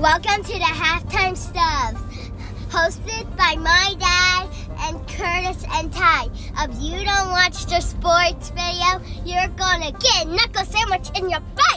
Welcome to the halftime subs, hosted by my dad and Curtis and Ty. If you don't watch the sports video, you're gonna get a knuckle sandwich in your butt.